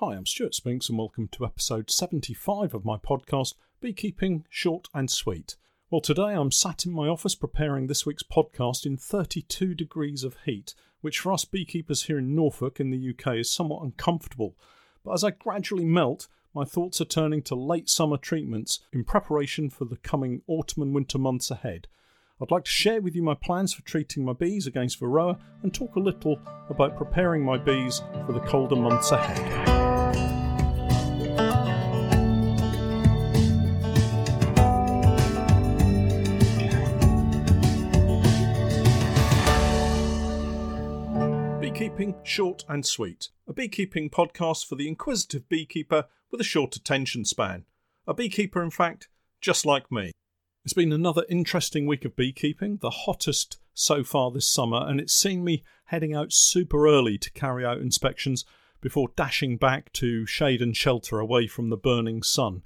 Hi, I'm Stuart Spinks, and welcome to episode 75 of my podcast, Beekeeping Short and Sweet. Well, today I'm sat in my office preparing this week's podcast in 32 degrees of heat, which for us beekeepers here in Norfolk in the UK is somewhat uncomfortable. But as I gradually melt, my thoughts are turning to late summer treatments in preparation for the coming autumn and winter months ahead. I'd like to share with you my plans for treating my bees against Varroa and talk a little about preparing my bees for the colder months ahead. Beekeeping Short and Sweet, a beekeeping podcast for the inquisitive beekeeper with a short attention span. A beekeeper, in fact, just like me. It's been another interesting week of beekeeping, the hottest so far this summer, and it's seen me heading out super early to carry out inspections before dashing back to shade and shelter away from the burning sun.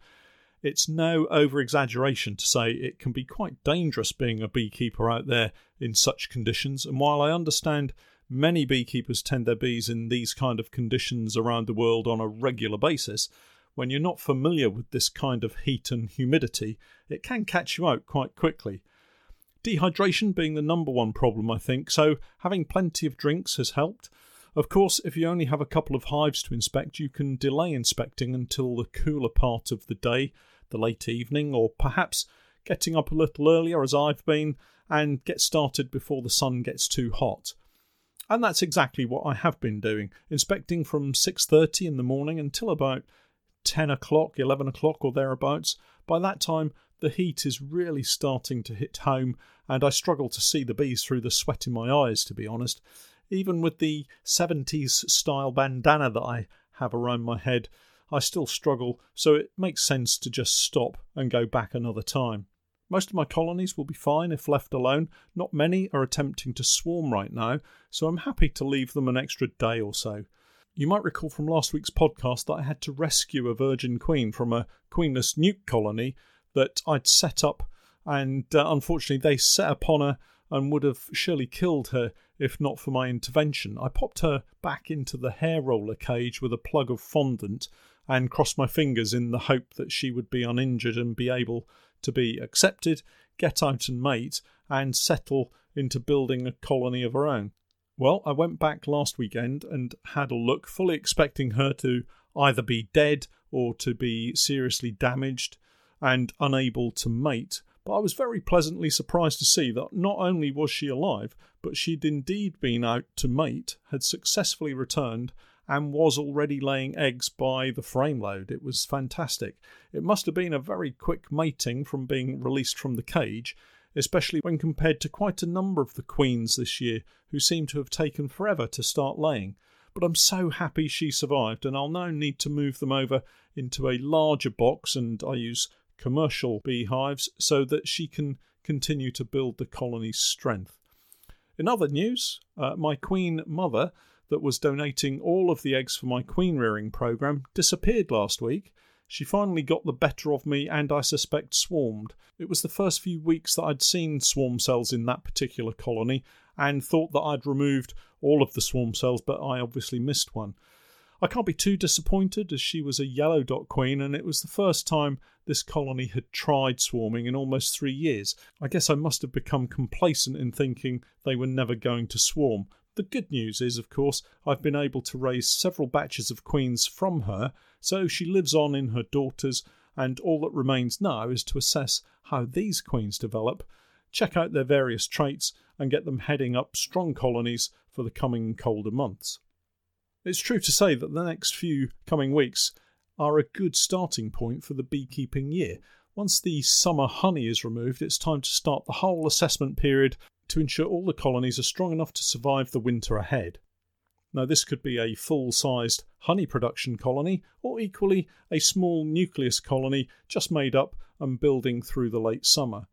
It's no over exaggeration to say it can be quite dangerous being a beekeeper out there in such conditions, and while I understand many beekeepers tend their bees in these kind of conditions around the world on a regular basis, when you're not familiar with this kind of heat and humidity, it can catch you out quite quickly. Dehydration being the number one problem, I think, so having plenty of drinks has helped. Of course, if you only have a couple of hives to inspect, you can delay inspecting until the cooler part of the day, the late evening, or perhaps getting up a little earlier, as I've been, and get started before the sun gets too hot. And that's exactly what I have been doing, inspecting from 6:30 in the morning until about 10 o'clock, 11 o'clock, or thereabouts. By that time, the heat is really starting to hit home, and I struggle to see the bees through the sweat in my eyes, to be honest. Even with the 70s style bandana that I have around my head, I still struggle, so it makes sense to just stop and go back another time. Most of my colonies will be fine if left alone. Not many are attempting to swarm right now, so I'm happy to leave them an extra day or so. You might recall from last week's podcast that I had to rescue a virgin queen from a queenless nuke colony that I'd set up, and uh, unfortunately, they set upon her and would have surely killed her if not for my intervention. I popped her back into the hair roller cage with a plug of fondant and crossed my fingers in the hope that she would be uninjured and be able to be accepted, get out and mate, and settle into building a colony of her own. Well, I went back last weekend and had a look, fully expecting her to either be dead or to be seriously damaged and unable to mate. But I was very pleasantly surprised to see that not only was she alive, but she'd indeed been out to mate, had successfully returned, and was already laying eggs by the frame load. It was fantastic. It must have been a very quick mating from being released from the cage, especially when compared to quite a number of the queens this year who seem to have taken forever to start laying. But I'm so happy she survived, and I'll now need to move them over into a larger box, and I use commercial beehives so that she can continue to build the colony's strength. In other news, uh, my queen mother, that was donating all of the eggs for my queen rearing program, disappeared last week, she finally got the better of me and I suspect swarmed. It was the first few weeks that I'd seen swarm cells in that particular colony and thought that I'd removed all of the swarm cells, but I obviously missed one. I can't be too disappointed as she was a yellow dot queen and it was the first time this colony had tried swarming in almost three years. I guess I must have become complacent in thinking they were never going to swarm. The good news is, of course, I've been able to raise several batches of queens from her, so she lives on in her daughters, and all that remains now is to assess how these queens develop, check out their various traits, and get them heading up strong colonies for the coming colder months. It's true to say that the next few coming weeks are a good starting point for the beekeeping year. Once the summer honey is removed, it's time to start the whole assessment period to ensure all the colonies are strong enough to survive the winter ahead. Now, this could be a full sized honey production colony, or equally a small nucleus colony just made up and building through the late summer.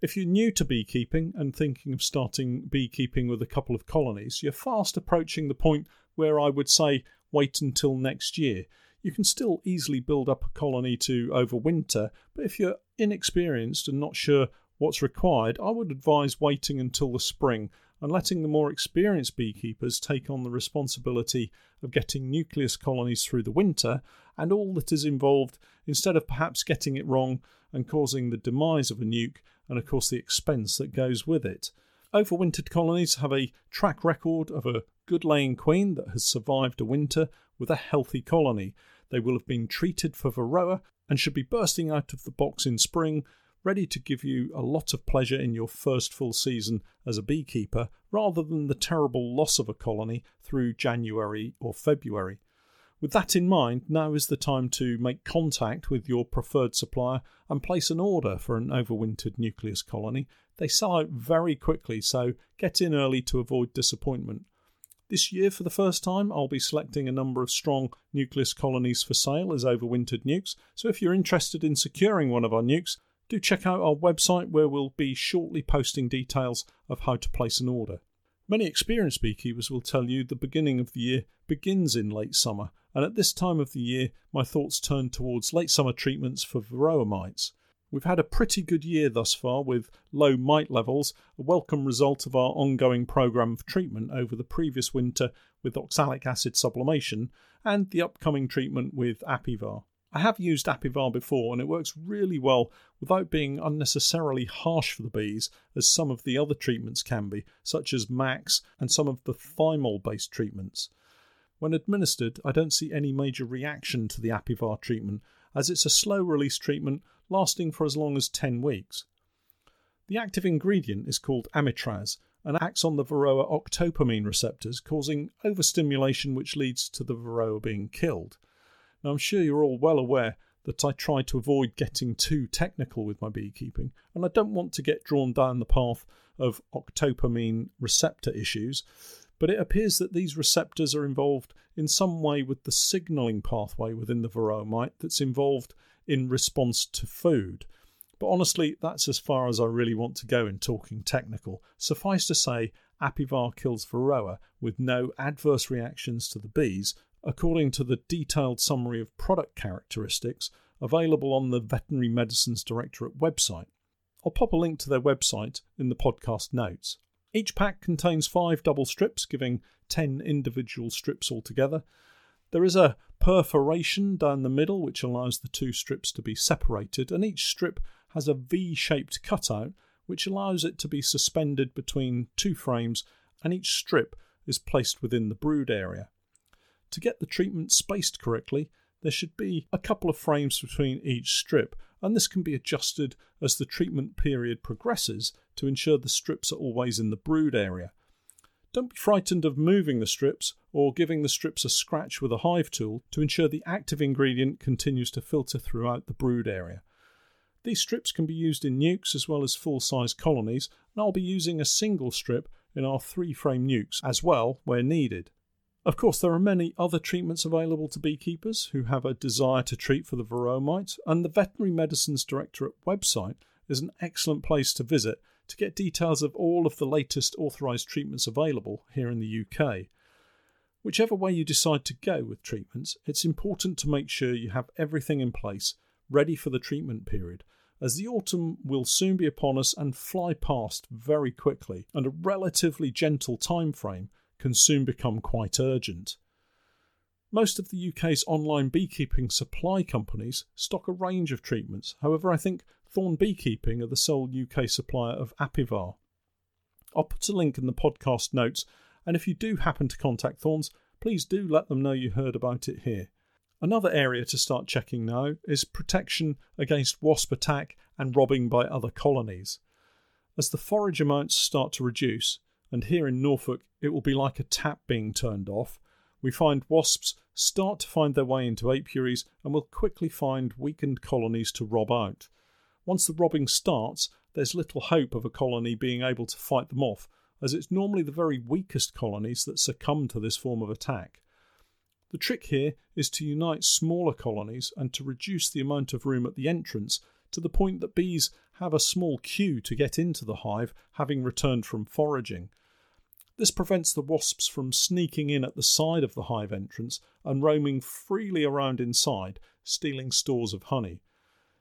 If you're new to beekeeping and thinking of starting beekeeping with a couple of colonies, you're fast approaching the point where I would say wait until next year. You can still easily build up a colony to overwinter, but if you're inexperienced and not sure what's required, I would advise waiting until the spring and letting the more experienced beekeepers take on the responsibility of getting nucleus colonies through the winter and all that is involved instead of perhaps getting it wrong and causing the demise of a nuke and, of course, the expense that goes with it. Overwintered colonies have a track record of a good laying queen that has survived a winter with a healthy colony. They will have been treated for varroa and should be bursting out of the box in spring ready to give you a lot of pleasure in your first full season as a beekeeper rather than the terrible loss of a colony through January or February. With that in mind, now is the time to make contact with your preferred supplier and place an order for an overwintered nucleus colony. They sell out very quickly, so get in early to avoid disappointment. This year, for the first time, I'll be selecting a number of strong nucleus colonies for sale as overwintered nukes. So if you're interested in securing one of our nukes, do check out our website where we'll be shortly posting details of how to place an order. Many experienced beekeepers will tell you the beginning of the year begins in late summer, and at this time of the year, my thoughts turn towards late summer treatments for varroa mites. We've had a pretty good year thus far with low mite levels, a welcome result of our ongoing programme of treatment over the previous winter with oxalic acid sublimation and the upcoming treatment with Apivar. I have used Apivar before and it works really well without being unnecessarily harsh for the bees, as some of the other treatments can be, such as MAQS and some of the thymol based treatments. When administered, I don't see any major reaction to the Apivar treatment, as it's a slow release treatment lasting for as long as 10 weeks. The active ingredient is called amitraz and acts on the Varroa octopamine receptors, causing overstimulation which leads to the Varroa being killed. Now, I'm sure you're all well aware that I try to avoid getting too technical with my beekeeping, and I don't want to get drawn down the path of octopamine receptor issues, but it appears that these receptors are involved in some way with the signalling pathway within the varroa mite that's involved in response to food. But honestly, that's as far as I really want to go in talking technical. Suffice to say, Apivar kills Varroa with no adverse reactions to the bees according to the detailed summary of product characteristics available on the Veterinary Medicines Directorate website. I'll pop a link to their website in the podcast notes. Each pack contains five double strips, giving 10 individual strips altogether. There is a perforation down the middle which allows the two strips to be separated, and each strip has a V shaped cutout which allows it to be suspended between two frames, and each strip is placed within the brood area. To get the treatment spaced correctly, there should be a couple of frames between each strip, and this can be adjusted as the treatment period progresses to ensure the strips are always in the brood area. Don't be frightened of moving the strips or giving the strips a scratch with a hive tool to ensure the active ingredient continues to filter throughout the brood area. These strips can be used in nukes as well as full size colonies, and I'll be using a single strip in our three frame nukes as well where needed. Of course, there are many other treatments available to beekeepers who have a desire to treat for the varroa mite, and the Veterinary Medicines Directorate website is an excellent place to visit to get details of all of the latest authorised treatments available here in the UK. Whichever way you decide to go with treatments, it's important to make sure you have everything in place ready for the treatment period, as the autumn will soon be upon us and fly past very quickly, and a relatively gentle time frame can soon become quite urgent. Most of the UK's online beekeeping supply companies stock a range of treatments. However, I think Thorne Beekeeping are the sole UK supplier of Apivar. I'll put a link in the podcast notes, and if you do happen to contact Thornes, please do let them know you heard about it here. Another area to start checking now is protection against wasp attack and robbing by other colonies. As the forage amounts start to reduce, and here in Norfolk it will be like a tap being turned off. We find wasps start to find their way into apiaries and will quickly find weakened colonies to rob out. Once the robbing starts, there's little hope of a colony being able to fight them off, as it's normally the very weakest colonies that succumb to this form of attack. The trick here is to unite smaller colonies and to reduce the amount of room at the entrance to the point that bees have a small queue to get into the hive having returned from foraging. This prevents the wasps from sneaking in at the side of the hive entrance and roaming freely around inside, stealing stores of honey.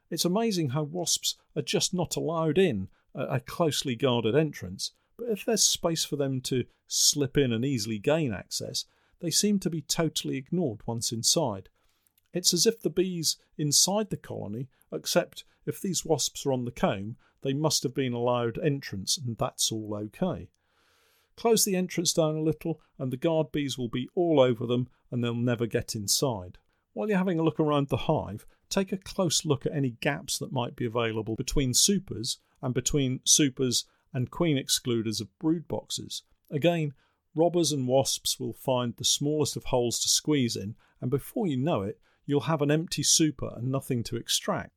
It's amazing how wasps are just not allowed in at a closely guarded entrance, but if there's space for them to slip in and easily gain access, they seem to be totally ignored once inside. It's as if the bees inside the colony accept if these wasps are on the comb, they must have been allowed entrance, and that's all okay. Close the entrance down a little, and the guard bees will be all over them and they'll never get inside. While you're having a look around the hive, take a close look at any gaps that might be available between supers and between supers and queen excluders of brood boxes. Again, robbers and wasps will find the smallest of holes to squeeze in, and before you know it, you'll have an empty super and nothing to extract.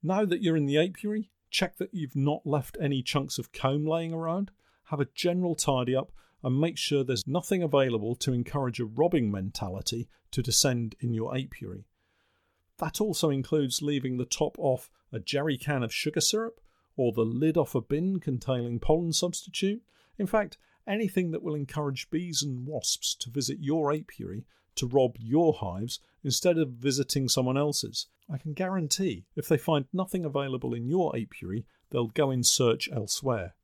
Now that you're in the apiary, check that you've not left any chunks of comb laying around have a general tidy up, and make sure there's nothing available to encourage a robbing mentality to descend in your apiary. That also includes leaving the top off a jerry can of sugar syrup or the lid off a bin containing pollen substitute. In fact, anything that will encourage bees and wasps to visit your apiary to rob your hives instead of visiting someone else's. I can guarantee if they find nothing available in your apiary, they'll go in search elsewhere.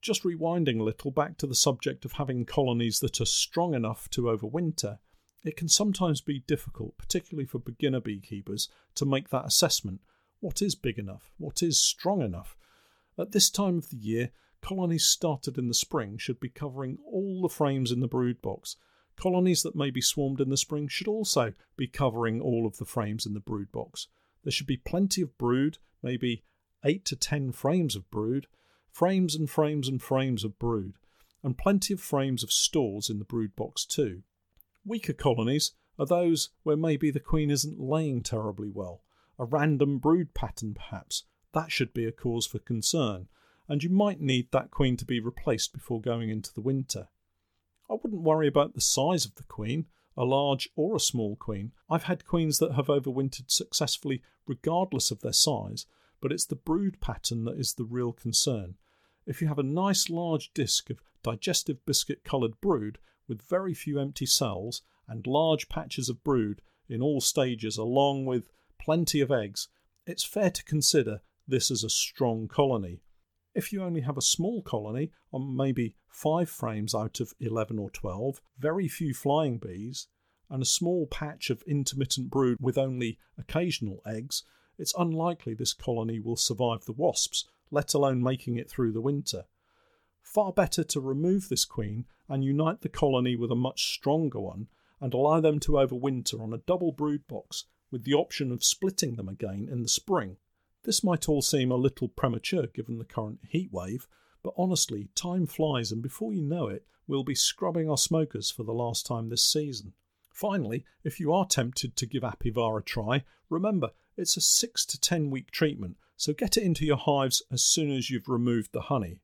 Just rewinding a little back to the subject of having colonies that are strong enough to overwinter, it can sometimes be difficult, particularly for beginner beekeepers, to make that assessment. What is big enough? What is strong enough? At this time of the year, colonies started in the spring should be covering all the frames in the brood box. Colonies that may be swarmed in the spring should also be covering all of the frames in the brood box. There should be plenty of brood, maybe 8 to 10 frames of brood, frames and frames and frames of brood, and plenty of frames of stores in the brood box too. Weaker colonies are those where maybe the queen isn't laying terribly well, a random brood pattern perhaps. That should be a cause for concern, and you might need that queen to be replaced before going into the winter. I wouldn't worry about the size of the queen, a large or a small queen. I've had queens that have overwintered successfully regardless of their size, but it's the brood pattern that is the real concern. If you have a nice large disc of digestive biscuit coloured brood with very few empty cells and large patches of brood in all stages, along with plenty of eggs, it's fair to consider this as a strong colony. If you only have a small colony on maybe five frames out of 11 or 12, very few flying bees, and a small patch of intermittent brood with only occasional eggs, it's unlikely this colony will survive the wasps let alone making it through the winter. Far better to remove this queen and unite the colony with a much stronger one and allow them to overwinter on a double brood box with the option of splitting them again in the spring. This might all seem a little premature given the current heat wave, but honestly, time flies and before you know it, we'll be scrubbing our smokers for the last time this season. Finally, if you are tempted to give Apivar a try, remember it's a 6 to 10 week treatment so get it into your hives as soon as you've removed the honey.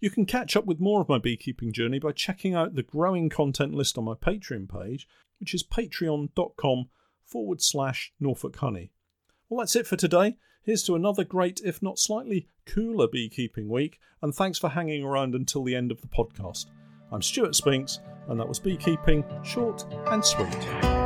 You can catch up with more of my beekeeping journey by checking out the growing content list on my Patreon page, which is patreon.com forward slash Norfolk Honey. Well, that's it for today. Here's to another great, if not slightly cooler, beekeeping week, and thanks for hanging around until the end of the podcast. I'm Stuart Spinks, and that was Beekeeping Short and Sweet.